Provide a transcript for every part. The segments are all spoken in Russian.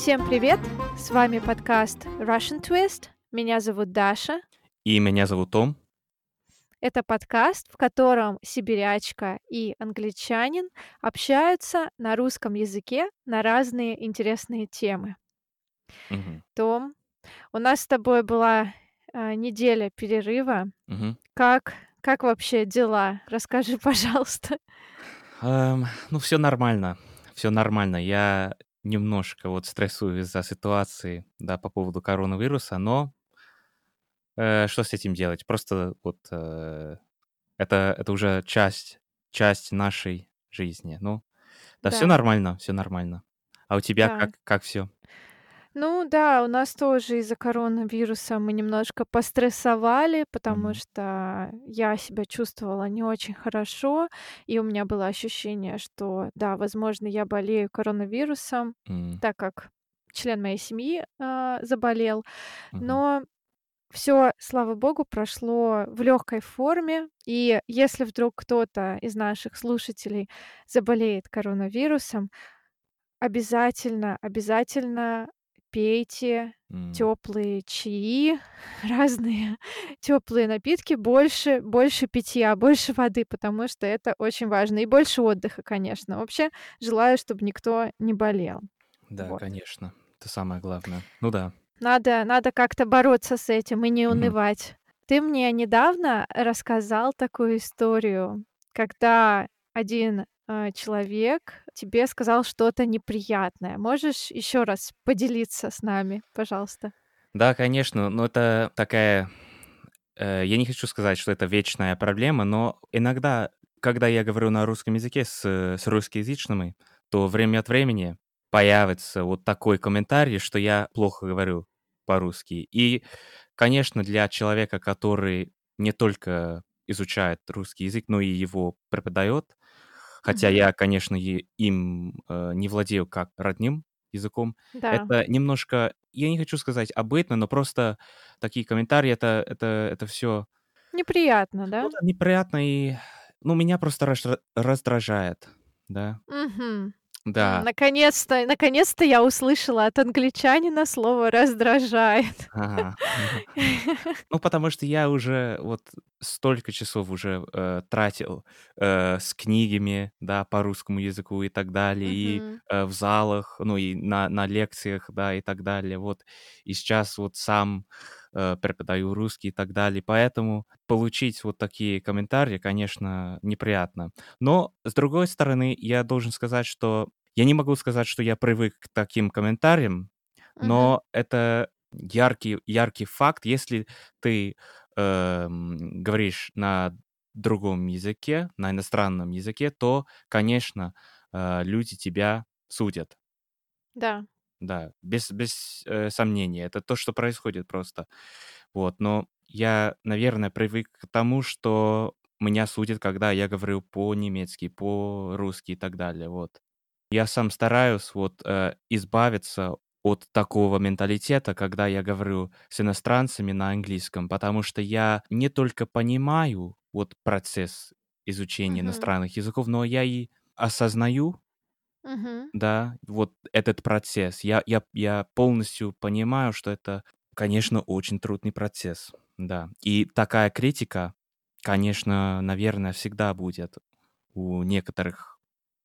Всем привет! С вами подкаст Russian Twist. Меня зовут Даша. И меня зовут Том. Это подкаст, в котором сибирячка и англичанин общаются на русском языке на разные интересные темы. Мгм. Том, у нас с тобой была а, неделя перерыва. Мгм. Как, как вообще дела? Расскажи, пожалуйста. Эм, ну, все нормально. Все нормально. Я немножко вот стрессую из-за ситуации, да, по поводу коронавируса, но э, что с этим делать? Просто вот э, это, это уже часть, часть нашей жизни. Ну, да, все Да, нормально, все нормально. А у тебя да. как, как все? Ну да, у нас тоже из-за коронавируса мы немножко пострессовали, потому что я себя чувствовала не очень хорошо, и у меня было ощущение, что да, возможно, я болею коронавирусом, так как член моей семьи а, заболел. Но все, слава богу, прошло в легкой форме. И если вдруг кто-то из наших слушателей заболеет коронавирусом, Обязательно, обязательно пейте теплые чаи, разные теплые напитки, больше больше питья, больше воды, потому что это очень важно, и больше отдыха, конечно. Вообще желаю, чтобы никто не болел. Да, Вот. конечно. Это самое главное. Ну да. Надо надо как-то бороться с этим и не унывать. Ты мне недавно рассказал такую историю, когда один, а, человек тебе сказал что-то неприятное. Можешь еще раз поделиться с нами, пожалуйста? Да, конечно, но это такая, э, я не хочу сказать, что это вечная проблема, но иногда, когда я говорю на русском языке с, э, с русскоязычными, то время от времени появится вот такой комментарий, что я плохо говорю по-русски. И, конечно, для человека, который не только изучает русский язык, но и его преподает, хотя я, конечно, им э, не владею как родным языком, Да. это немножко, я не хочу сказать обыдно, но просто такие комментарии, это, это, это все Неприятно, да? неприятно и, ну, меня просто раздра- раздражает, да, Мгм. Да, наконец-то наконец-то я услышала от англичанина слово "раздражает". ага. Ну, потому что я уже вот столько часов уже э, тратил э, с книгами, да, по русскому языку и так далее, и э, в залах, ну, и на, на лекциях, да, и так далее, вот. И сейчас вот сам преподаю русский и так далее, поэтому получить вот такие комментарии, конечно, неприятно. Но, с другой стороны, я должен сказать, что я не могу сказать, что я привык к таким комментариям, но это яркий, яркий факт, если ты эм, говоришь на другом языке, на иностранном языке, то, конечно, э, люди тебя судят. Да. Да, без, без э, сомнения. Это то, что происходит просто. Вот, но я, наверное, привык к тому, что меня судят, когда я говорю по-немецки, по-русски и так далее. Вот. Я сам стараюсь вот э, избавиться от такого менталитета, когда я говорю с иностранцами на английском, потому что я не только понимаю вот процесс изучения Мгм. иностранных языков, но я и осознаю, Мгм. да, вот этот процесс. Я, я, я полностью понимаю, что это, конечно, очень трудный процесс, да. И такая критика, конечно, наверное, всегда будет у некоторых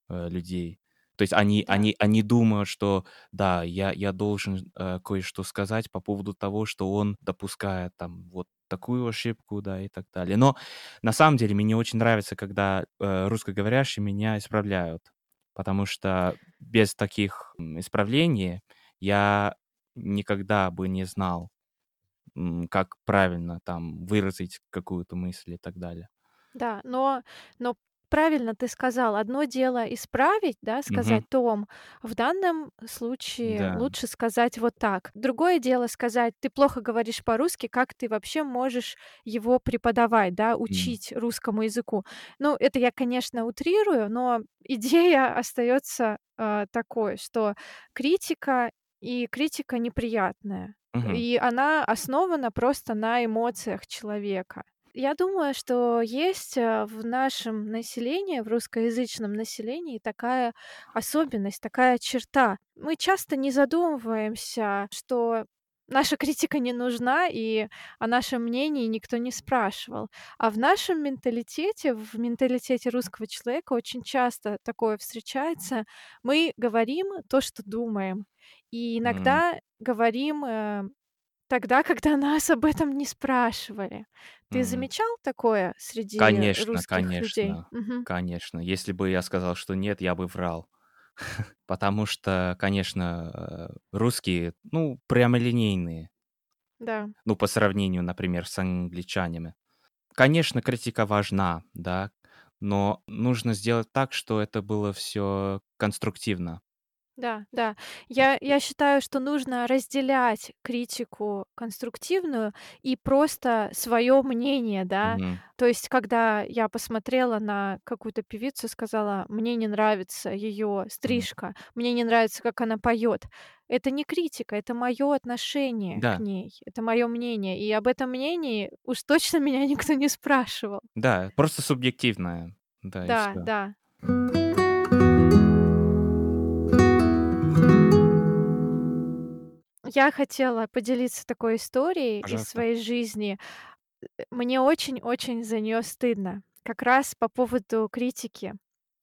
э, людей. То есть они, Да. они, они думают, что да, я, я должен э, кое-что сказать по поводу того, что он допускает там вот такую ошибку, да, и так далее. Но на самом деле мне очень нравится, когда э, русскоговорящие меня исправляют, потому что без таких исправлений я никогда бы не знал, как правильно там выразить какую-то мысль и так далее. Да, но но правильно ты сказал, одно дело исправить, да, сказать: Мгм. "Том, в данном случае Да. лучше сказать вот так". Другое дело сказать: "Ты плохо говоришь по-русски, как ты вообще можешь его преподавать, да, М. учить русскому языку?" Ну, это я, конечно, утрирую, но идея остается, а, такой, что критика и критика неприятная, Мгм. и она основана просто на эмоциях человека. Я думаю, что есть, э, в нашем населении, в русскоязычном населении такая особенность, такая черта. Мы часто не задумываемся, что наша критика не нужна, и о нашем мнении никто не спрашивал. А в нашем менталитете, в менталитете русского человека очень часто такое встречается. Мы говорим то, что думаем, и иногда говорим, э, тогда, когда нас об этом не спрашивали. Ты Мгм. замечал такое среди Конечно русских людей? конечно Мгм. конечно. Если бы я сказал, что нет, я бы врал. Потому что, конечно, э, русские, ну, прямолинейные. Да. Ну, по сравнению, например, с англичанами. Конечно, критика важна, да, но нужно сделать так, что это было всё конструктивно. Да, да. Я я считаю, что нужно разделять критику конструктивную и просто своё мнение, да. Мгм. То есть, когда я посмотрела на какую-то певицу сказала: "Мне не нравится её Мгм. стрижка, мне не нравится, как она поёт". Это не критика, это моё отношение к Да. ней, это моё мнение, и об этом мнении уж точно меня никто не спрашивал. Да, просто субъективное. Да, и Да, всё. да. Я хотела поделиться такой историей из Пожалуйста. своей жизни. Э, мне очень-очень за неё стыдно. Как раз по поводу критики.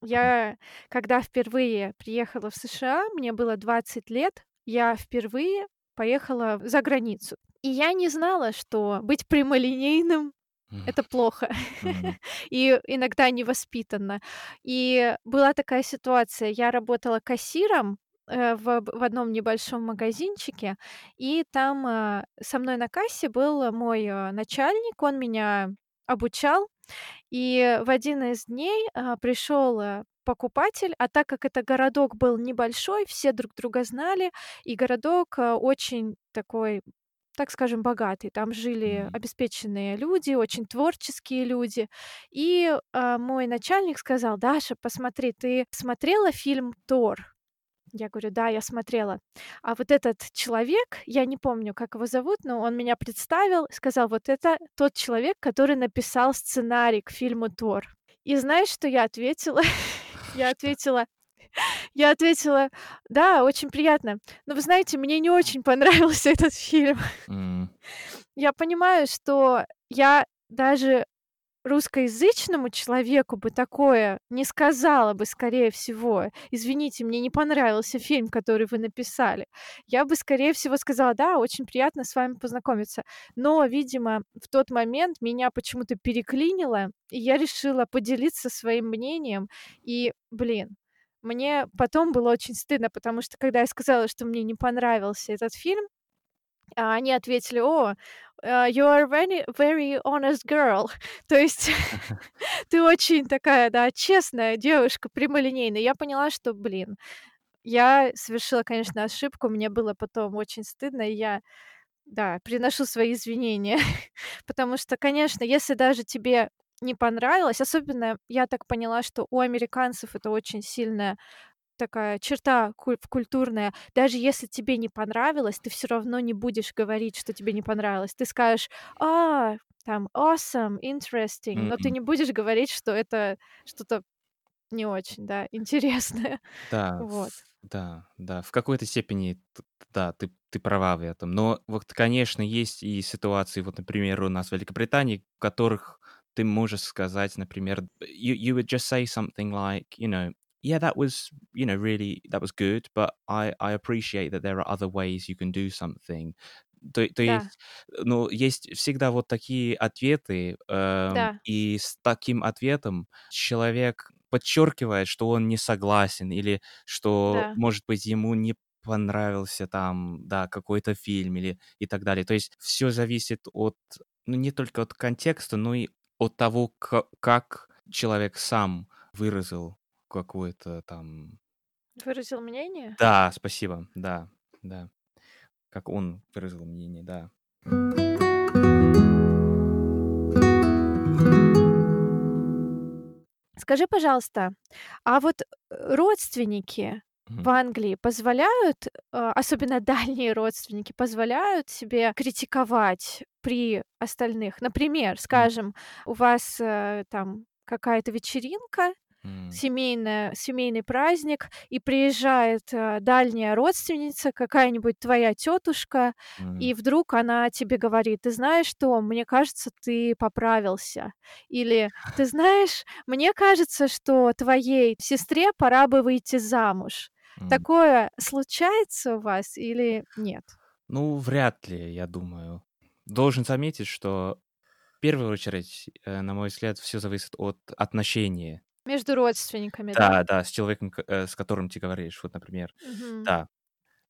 Мгм. Я, когда впервые приехала в США, мне было 20 лет, я впервые поехала за границу. И я не знала, что быть прямолинейным- это плохо Мгм. и иногда невоспитанно. И была такая ситуация: я работала кассиром, э, в в одном небольшом магазинчике, и там, э, со мной на кассе был мой, э, начальник, он меня обучал. И в один из дней, э, пришёл, э, покупатель, а так как это городок был небольшой, все друг друга знали, и городок, э, очень такой, так скажем, богатый. Там жили обеспеченные люди, очень творческие люди. И, э, мой начальник сказал: "Даша, посмотри, ты смотрела фильм "Тор"?" Я говорю: "Да, я смотрела". А вот этот человек, я не помню, как его зовут, но он меня представил, сказал: "Вот это тот человек, который написал сценарий к фильму "Тор"". И знаешь, что я ответила? Я ответила я ответила: "Да, очень приятно, но вы знаете, мне не очень понравился этот фильм". Я понимаю, что я даже русскоязычному человеку бы такое не сказала бы, скорее всего: "Извините, мне не понравился фильм, который вы написали". Я бы, скорее всего, сказала: "Да, очень приятно с вами познакомиться". Но, видимо, в тот момент меня почему-то переклинило, и я решила поделиться своим мнением. И, блин, мне потом было очень стыдно, потому что, когда я сказала, что мне не понравился этот фильм, а они ответили: "О, э, you are very very honest girl". То есть ты очень такая, да, честная девушка, прямолинейная. Я поняла, что, блин, я совершила, конечно, ошибку, мне было потом очень стыдно, и я, да, приношу свои извинения. Потому что, конечно, если даже тебе не понравилось, особенно я так поняла, что у американцев это очень сильная такая черта куль культурная. Даже если тебе не понравилось, ты всё равно не будешь говорить, что тебе не понравилось. Ты скажешь: "А, там, awesome, interesting", но ты Мгм. не будешь говорить, что это что-то не очень, да, интересное. Да, Вот. да, да, в какой-то степени, да, ты ты права в этом. Но вот, конечно, есть и ситуации, вот, например, у нас в Великобритании, в которых ты можешь сказать, например, you you would just say something like, you know: "Yeah, that was, you know, really that was good, but I I appreciate that there are other ways you can do something". То то Да. есть, ну, есть всегда вот такие ответы, эм, Да. и с таким ответом человек подчеркивает, что он не согласен или что, Да. может быть, ему не понравился там, да, какой-то фильм или и так далее. То есть всё зависит от, ну, не только от контекста, но и от того, ка как человек сам выразил какое-то там Выразил мнение? Да, спасибо. Да, да. Как он выразил мнение, да. Скажи, пожалуйста, а вот, э, родственники в. Англии позволяют, а, особенно дальние родственники, позволяют себе критиковать при остальных? Например, скажем, у вас, э, там какая-то вечеринка, Семейная семейный праздник, и приезжает, э, дальняя родственница, какая-нибудь твоя тётушка, М. и вдруг она тебе говорит: "Ты знаешь что? Мне кажется, ты поправился". Или: "Ты знаешь, мне кажется, что твоей сестре пора бы выйти замуж". М. Такое случается у вас или нет? Ну, вряд ли, я думаю. Должен заметить, что в первую очередь, э, на мой взгляд, всё зависит от отношения. Между родственниками, да? Да, да, с человеком, э, с которым ты говоришь. Вот, например, Мгм. да,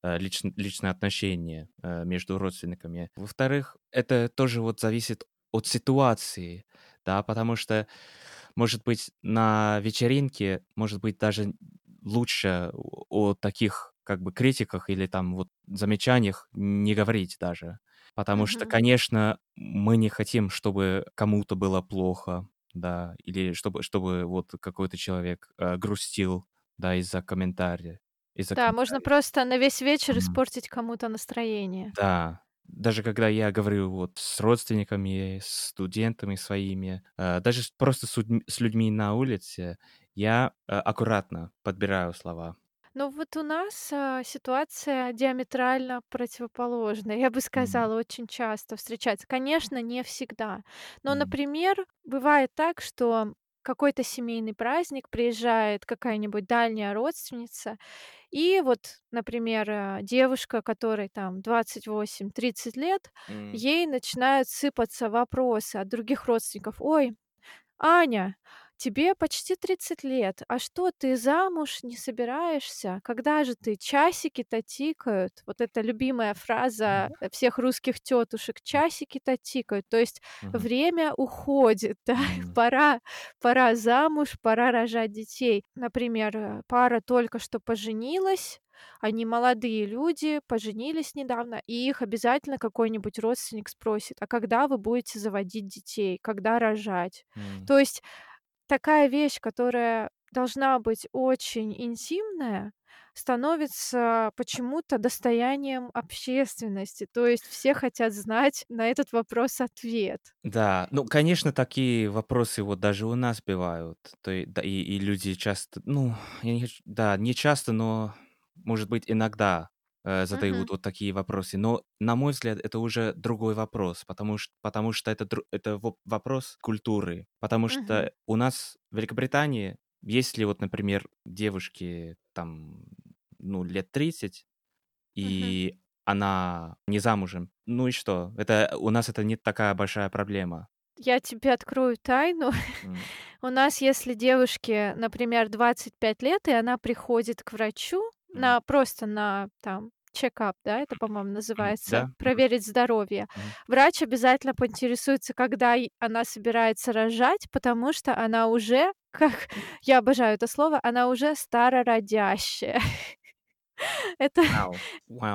э, личн личные отношения, э, между родственниками. Во-вторых, это тоже вот зависит от ситуации, да, потому что, может быть, на вечеринке, может быть, даже лучше о таких как бы критиках или там вот замечаниях не говорить даже. Потому что, Мгм. конечно, мы не хотим, чтобы кому-то было плохо, да, или чтобы чтобы вот какой-то человек, э, грустил, да, из-за комментария из-за Да, можно просто на весь вечер Мгм. испортить кому-то настроение. Да, даже когда я говорю вот с родственниками, с студентами своими, э, даже просто с удь с людьми на улице, я, э, аккуратно подбираю слова. Ну, вот у нас, а, ситуация диаметрально противоположная. Я бы М. сказала, очень часто встречается. Конечно, не всегда. Но, М. например, бывает так, что какой-то семейный праздник, приезжает какая-нибудь дальняя родственница, и вот, например, э, девушка, которой там 28-30 лет, М. ей начинают сыпаться вопросы от других родственников: "Ой, Аня, тебе почти 30 лет, а что, ты замуж не собираешься? Когда же ты? Часики-то тикают". Вот эта любимая фраза, всех русских тётушек: М. "Часики-то тикают". То есть Мгм. время уходит, да, М. пора пора замуж, пора рожать детей. Например, э, пара только что поженилась, они молодые люди, поженились недавно, и их обязательно какой-нибудь родственник спросит: "А когда вы будете заводить детей? Когда рожать?" М. То есть такая вещь, которая должна быть очень интимная, становится почему-то достоянием общественности. То есть все хотят знать на этот вопрос ответ. Да, ну, конечно, такие вопросы вот даже у нас бывают. То е да, и и люди часто, ну, я не да, не часто, но, может быть, иногда, э, Мгм. задают вот такие вопросы. Но, на мой взгляд, это уже другой вопрос, потому ш потому что это дру это воп вопрос культуры. Потому Мгм. что у нас в Великобритании, если вот, например, девушке там, ну, лет 30, Мгм. и она не замужем, ну и что? Это у нас это не такая большая проблема. Я тебе открою тайну. М. У нас, если девушке, например, 25 лет, и она приходит к врачу На просто на там чекап, да, это, по-моему, называется, да, проверить здоровье. Мгм. Врач обязательно поинтересуется, когда она собирается рожать, потому что она уже, как я обожаю это слово, она уже старородящая. Это Вау,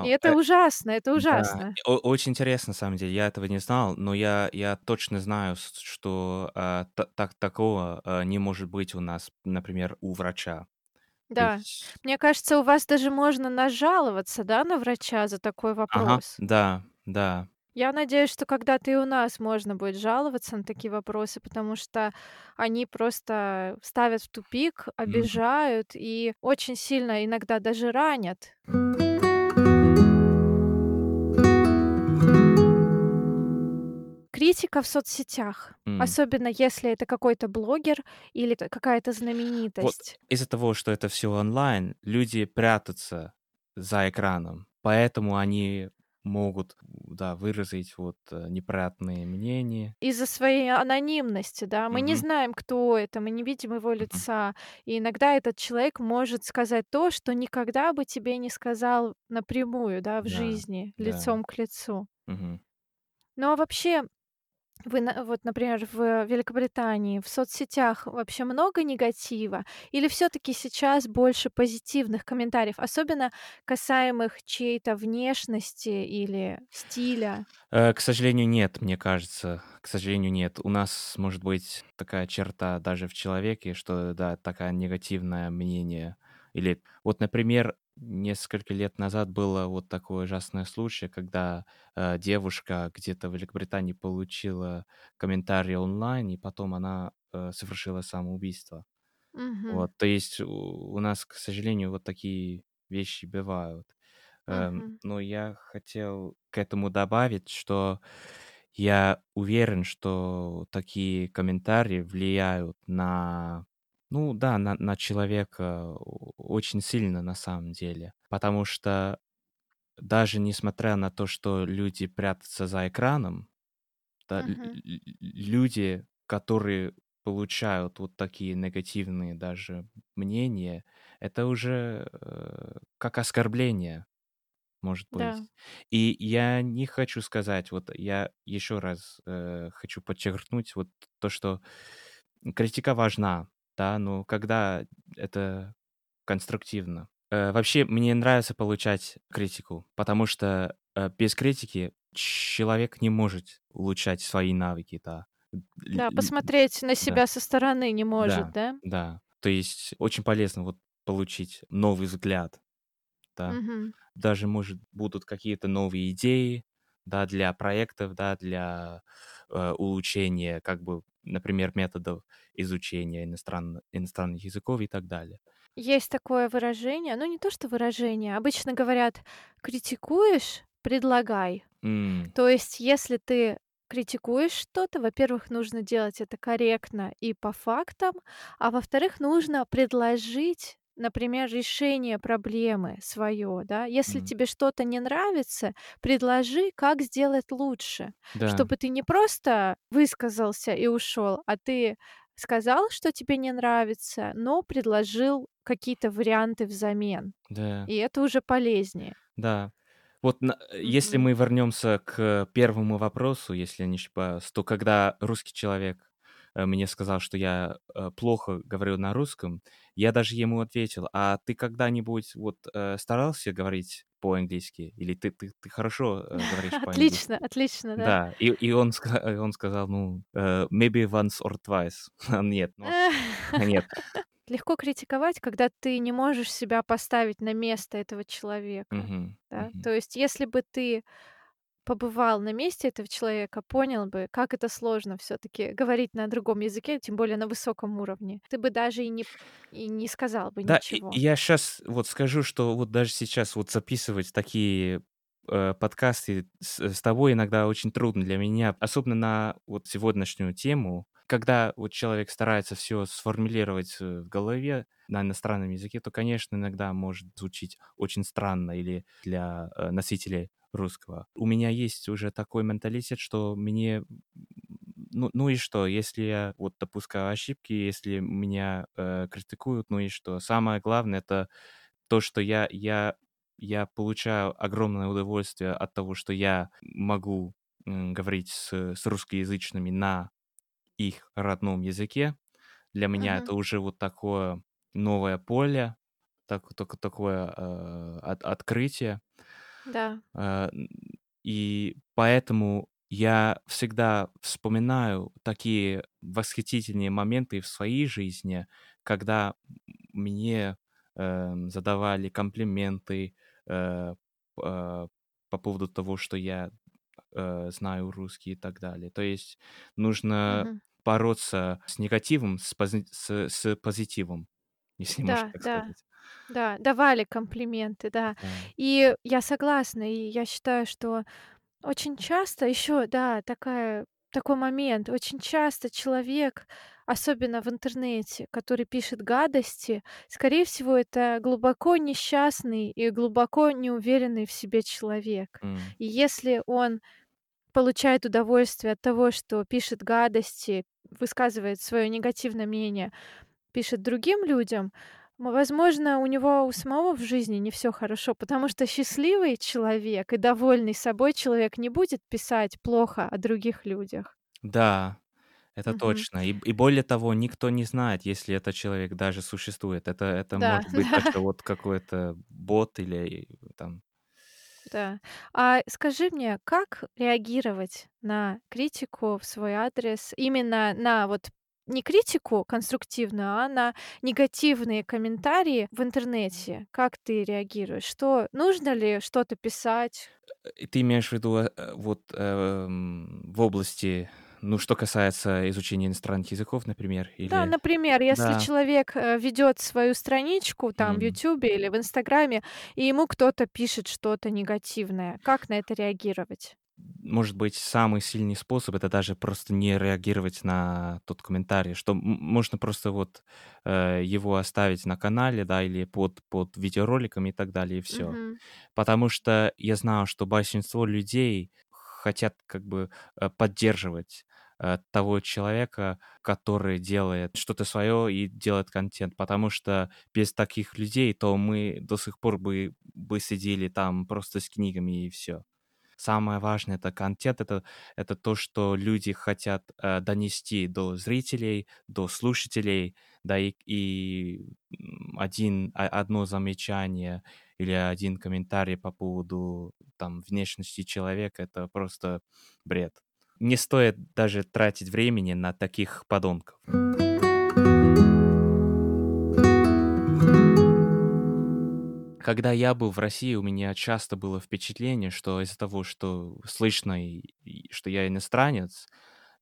и вау, это э ужасно, это Да, ужасно. о очень интересно, на самом деле. Я этого не знал, но я я точно знаю, с что, а, та так такого, а, не может быть у нас, например, у врача. То Да, есть мне кажется, у вас даже можно нажаловаться, да, на врача за такой Ага, вопрос. да, да. Я надеюсь, что когда-то и у нас можно будет жаловаться на такие вопросы, потому что они просто ставят в тупик, Мгм. обижают и очень сильно иногда даже ранят. Критика в соцсетях, М. особенно если это какой-то блогер или какая-то Вот знаменитость. из-за того, что это всё онлайн, люди прячутся за экраном, поэтому они могут, да, выразить вот, э, неприятные мнения. Из-за своей анонимности, да. Мы не Мгм. знаем, кто это, мы не видим его лица. И иногда этот человек может сказать то, что никогда бы тебе не сказал напрямую, да, в Да, жизни, да. лицом к лицу. Мгм. Ну, а вообще, вы вот, например, в Великобритании, в соцсетях вообще много негатива или всё-таки сейчас больше позитивных комментариев, особенно касаемых чьей-то внешности или стиля? Э, к сожалению, нет, мне кажется. К сожалению, нет. У нас может быть такая черта даже в человеке, что, да, такая негативное мнение. Или вот, например, несколько лет назад было вот такой ужасный случай, когда, э, девушка где-то в Великобритании получила комментарий онлайн, и потом она, э, совершила самоубийство. Мгм. Вот, то есть у у нас, к сожалению, вот такие вещи бывают. Эм, Мгм. но я хотел к этому добавить, что я уверен, что такие комментарии влияют на, ну да, на на человека о очень сильно на самом деле. Потому что даже несмотря на то, что люди прячутся за экраном, да, лю Мгм. лю люди, которые получают вот такие негативные даже мнения, это уже, э, как оскорбление может Да. быть. И я не хочу сказать, вот я еще раз, э, хочу подчеркнуть вот то, что критика важна, да, но когда это конструктивно. Э, вообще, мне нравится получать критику, потому что, э, без критики человек не может улучшать свои навыки, да. Да, посмотреть на да, себя со стороны не может, да, да? да. То есть очень полезно вот получить новый взгляд, да. Мгм. Даже, может, будут какие-то новые идеи, да, для проектов, да, для, э, улучшения, как бы, например, методов изучения иностранно иностранных языков и так далее. Есть такое выражение, ну, не то что выражение, обычно говорят: "Критикуешь- предлагай". М, То есть, если ты критикуешь что-то, во-первых, нужно делать это корректно и по фактам, а во-вторых, нужно предложить, например, решение проблемы свое, да. Если м. тебе что-то не нравится, предложи, как сделать лучше, Да, чтобы ты не просто высказался и ушел, а ты сказал, что тебе не нравится, но предложил какие-то варианты взамен, да. и это уже полезнее. Да. Вот на э, если мы вернемся к первому вопросу, если я не ошибаюсь, то когда русский человек, мне сказал, что я, э, плохо говорю на русском, я даже ему ответил: "А ты когда-нибудь вот, э, старался говорить по-английски? Или ты ты ты хорошо, э, говоришь Отлично, по-английски?" отлично, да. Да, и и он он сказал, ну, э, maybe once or twice. Нет, может, нет. Легко критиковать, когда ты не можешь себя поставить на место этого человека, Мгм, да. мгм. То есть, если бы ты побывал на месте этого человека, понял бы, как это сложно все таки говорить на другом языке, тем более на высоком уровне, ты бы даже и не и не сказал бы Да, ничего. я сейчас вот скажу, что вот даже сейчас вот записывать такие, э, подкасты с с тобой иногда очень трудно для меня, особенно на вот сегодняшнюю тему, когда вот человек старается все сформулировать, э, в голове на иностранном языке, то, конечно, иногда может звучить очень странно или для, э, носителей русского. У меня есть уже такой менталитет, что мне, ну ну и что, если я вот допускаю ошибки, если меня, э, критикуют, ну и что? Самое главное- это то, что я я я получаю огромное удовольствие от того, что я могу, м, говорить с с русскоязычными на их родном языке. Для меня Мгм. это уже вот такое новое поле, так тако такое, э, от открытие. Да. Н и поэтому я всегда вспоминаю такие восхитительные моменты в своей жизни, когда мне, эм, задавали комплименты, э, а, по поводу того, что я, э, знаю русский и так далее. То есть нужно Мгм. бороться с негативом, с пози с с позитивом, если можно Да, так да, сказать. Да, давали комплименты, да. Да. И я согласна, и я считаю, что Очень часто еще, да, такая такой момент. Очень часто человек, особенно в интернете, который пишет гадости, скорее всего, это глубоко несчастный и глубоко неуверенный в себе человек. М. И если он получает удовольствие от того, что пишет гадости, высказывает свое негативное мнение, пишет другим людям, возможно, у него у самого в жизни не все хорошо, потому что счастливый человек и довольный собой человек не будет писать плохо о других людях. Да. Это Мгм. точно. И и более того, никто не знает, если этот человек даже существует. Это это Да, может быть да, даже вот какой-то бот или там да. А скажи мне, как реагировать на критику в свой адрес, именно на вот не критику конструктивную, а на негативные комментарии в интернете. Как ты реагируешь? Что нужно ли что-то писать? Э, ты имеешь в виду, э, э, вот, эм, в области, ну, что касается изучения иностранных языков, например, Да, или например, если Да. человек, э, ведёт свою страничку там в М. "Ютубе" или в "Инстаграме", и ему кто-то пишет что-то негативное, как на это реагировать? Может быть, самый сильный способ- это даже просто не реагировать на тот комментарий, что можно просто вот, э, его оставить на канале, да, или под под видеороликом и так далее, и всё. Мгм. Потому что я знаю, что большинство людей хотят как бы, э, поддерживать, э, того человека, который делает что-то своё и делает контент. Потому что без таких людей, то мы до сих пор бы бы сидели там просто с книгами и всё. Самое важное- это контент, это это то, что люди хотят, э, донести до зрителей, до слушателей, да, и и, один а одно замечание или один комментарий по поводу, там, внешности человека- это просто бред. Не стоит даже тратить времени на таких подонков. Когда я был в России, у меня часто было впечатление, что из-за того, что слышно, и и что я иностранец,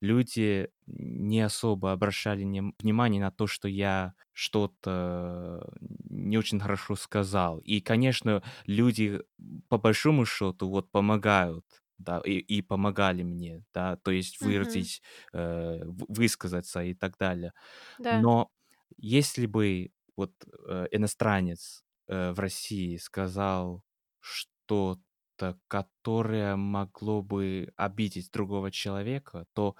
люди не особо обращали внимание на то, что я что-то не очень хорошо сказал. И, конечно, люди, по большому счету, вот помогают, да, и и помогали мне, да, то есть выразить, э, в высказаться и так далее. Да. Но если бы вот, э, иностранец, э, в России сказал что-то, которое могло бы обидеть другого человека, то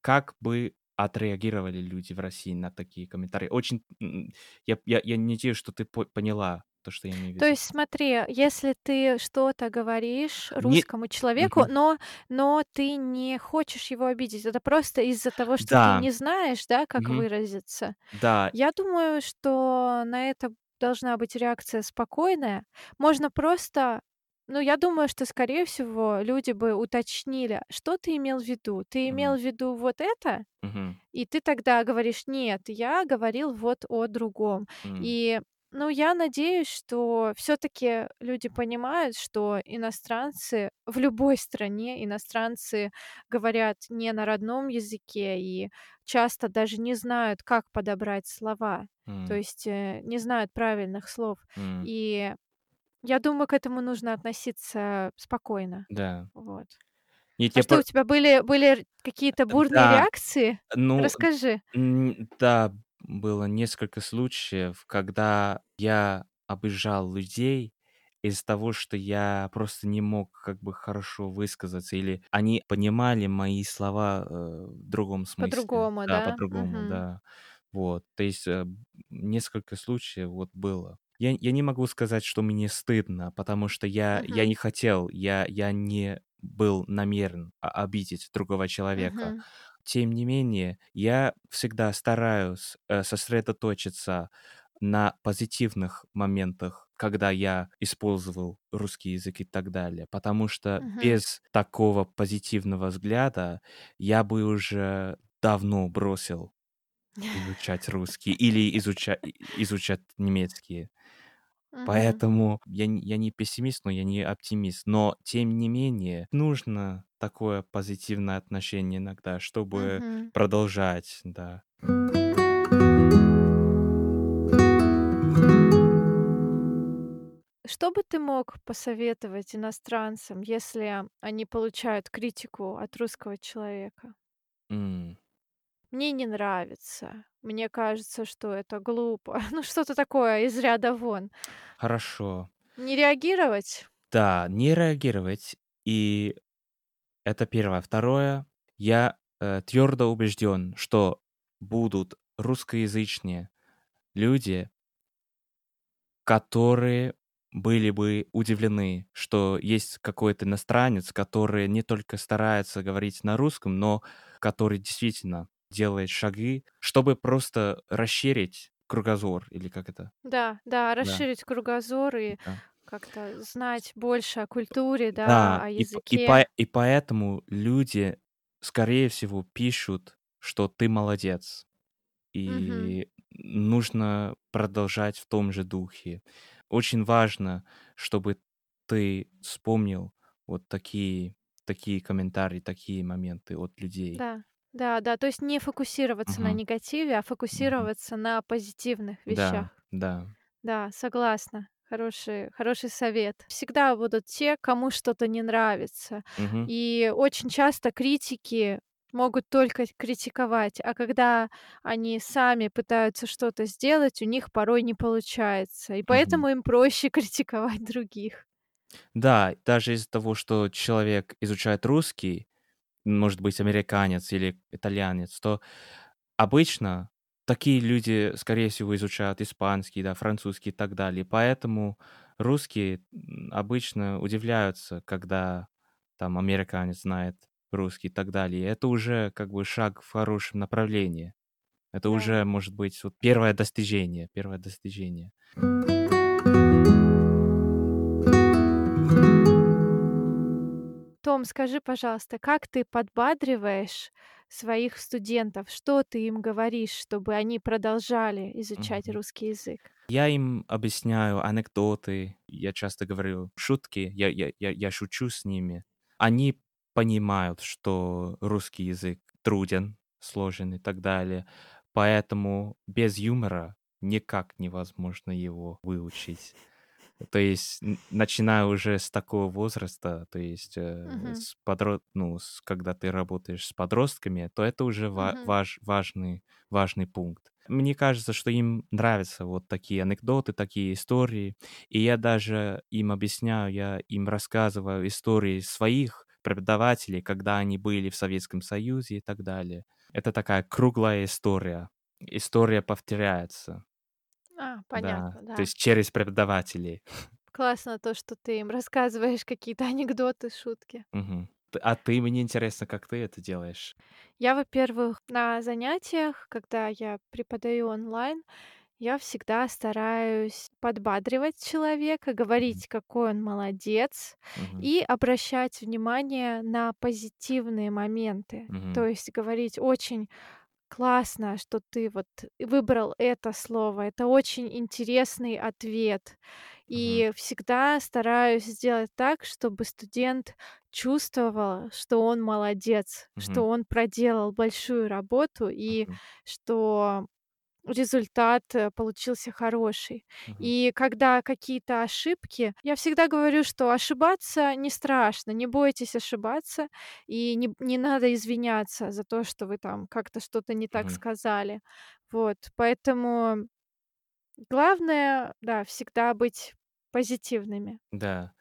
как бы отреагировали люди в России на такие комментарии? Очень, я я я надеюсь, что ты по поняла то, что я имею в То виду. есть смотри, если ты что-то говоришь Не русскому человеку, Мгм. но но ты не хочешь его обидеть, это просто из-за того, что ты Да. не знаешь, да, как Мгм. выразиться. Да. Я думаю, что на это должна быть реакция спокойная. Можно просто ну, я думаю, что, скорее всего, люди бы уточнили: "Что ты имел в виду? Ты имел в виду вот это?" И ты тогда говоришь: "Нет, я говорил вот о другом". И, ну, я надеюсь, что всё-таки люди понимают, что иностранцы в любой стране, иностранцы говорят не на родном языке и часто даже не знают, как подобрать слова. То М. есть, э, не знают правильных слов. М. И я думаю, к этому нужно относиться спокойно. Да. Вот. Нет, А я что, у тебя были были р какие-то бурные Да. реакции? Ну, Расскажи. н да, было несколько случаев, когда я обижал людей из-за того, что я просто не мог как бы хорошо высказаться, или они понимали мои слова, э, в другом смысле. По-другому, Да, да? по-другому, Мгм. да. Вот, то есть, э, несколько случаев вот было. Я я не могу сказать, что мне стыдно, потому что я я Мгм. не хотел, я я не был намерен о обидеть другого человека. Мгм. Тем не менее, я всегда стараюсь, э, сосредоточиться на позитивных моментах, когда я использовал русский язык и так далее. Потому что Мгм. без такого позитивного взгляда я бы уже давно бросил изучать русский или изуча и изучать немецкий. Мгм. Поэтому я я не пессимист, но я не оптимист. Но тем не менее нужно такое позитивное отношение иногда, чтобы Мгм. продолжать, да. Что бы ты мог посоветовать иностранцам, если они получают критику от русского человека? М. Мне не нравится, мне кажется, что это глупо. Ну, что-то такое из ряда вон. Хорошо. Не реагировать? Да, не реагировать. И это 1. 2: я, э, твёрдо убеждён, что будут русскоязычные люди которые были бы удивлены, что есть какой-то иностранец, который не только старается говорить на русском, но который действительно делает шаги, чтобы просто расширить кругозор, или как это? Да, да, Да. расширить кругозор и Да. Как-то знать больше о культуре, да, Да, о и п и по языке. и поэтому люди, скорее всего, пишут, что ты молодец. И нужно продолжать в том же духе. Очень важно, чтобы ты вспомнил вот такие такие комментарии, такие моменты от людей. Да, да, да, то есть не фокусироваться на Мгм. негативе, а фокусироваться на позитивных вещах. Да, да. Да, согласна. Хороший хороший совет. Всегда будут те, кому что-то не нравится. Мгм. И очень часто критики могут только критиковать, а когда они сами пытаются что-то сделать, у них порой не получается. И Мгм. поэтому им проще критиковать других. Да, даже из-за того, что человек изучает русский, может быть, американец или итальянец, то обычно такие люди, скорее всего, изучают испанский, да, французский и так далее. Поэтому русские, обычно удивляются, когда там американец знает русский и так далее. Это уже как бы шаг в хорошем направлении. Это Да. уже может быть вот первое достижение, первое достижение. Том, скажи, пожалуйста, как ты подбадриваешь своих студентов? Что ты им говоришь, чтобы они продолжали изучать Мгм. русский язык? Я им объясняю анекдоты, я часто говорю шутки, я я я я шучу с ними. Они понимают, что русский язык труден, сложен и так далее, поэтому без юмора никак невозможно его выучить. То есть, начиная уже с такого возраста, то есть, Мгм. с подро ну, с когда ты работаешь с подростками, то это уже ва Мгм. важ важный важный пункт. Мне кажется, что им нравятся вот такие анекдоты, такие истории, и я даже им объясняю, я им рассказываю истории своих преподавателей, когда они были в Советском Союзе и так далее. Это такая круглая история. История повторяется. А, Да, понятно, то да. есть через преподавателей. Классно то, что ты им рассказываешь какие-то анекдоты, шутки. Мгм. Т а ты, мне интересно, как ты это делаешь? Я, во-первых, на занятиях, когда я преподаю онлайн, я всегда стараюсь подбадривать человека, Мгм. говорить, какой он молодец, Мгм. и обращать внимание на позитивные моменты. То Мгм. есть говорить: "Очень классно, что ты вот выбрал это слово, это очень интересный ответ". Мгм. И всегда стараюсь сделать так, чтобы студент чувствовал, что он молодец, Мгм. что он проделал большую работу и Мгм. что результат, э, получился хороший. Мгм. И когда какие-то ошибки, я всегда говорю, что ошибаться не страшно, не бойтесь ошибаться, и не не надо извиняться за то, что вы там как-то что-то не так Мгм. сказали. Вот, поэтому главное, да, всегда быть позитивными. Да.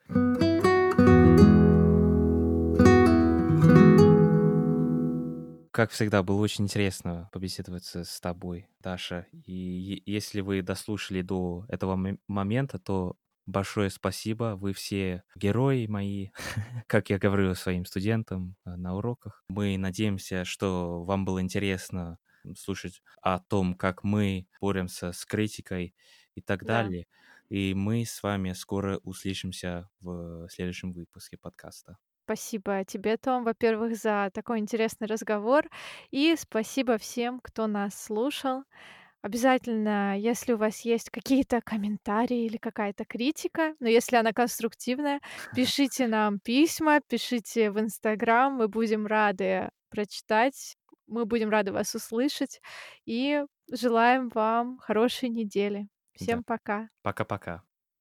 Как всегда, было очень интересно побеседовать с тобой, Даша. И если вы дослушали до этого мо момента, то большое спасибо. Вы все герои мои, как я говорю своим студентам, э, на уроках. Мы надеемся, что вам было интересно, слушать о том, как мы боремся с критикой и так Да. далее. И мы с вами скоро услышимся в следующем выпуске подкаста. Спасибо тебе, Том, во-первых, за такой интересный разговор, и спасибо всем, кто нас слушал. Обязательно, если у вас есть какие-то комментарии или какая-то критика, но если она конструктивная, пишите нам письма, пишите в "Инстаграм", мы будем рады прочитать, мы будем рады вас услышать и желаем вам хорошей недели. Да. Всем пока! Пока-пока.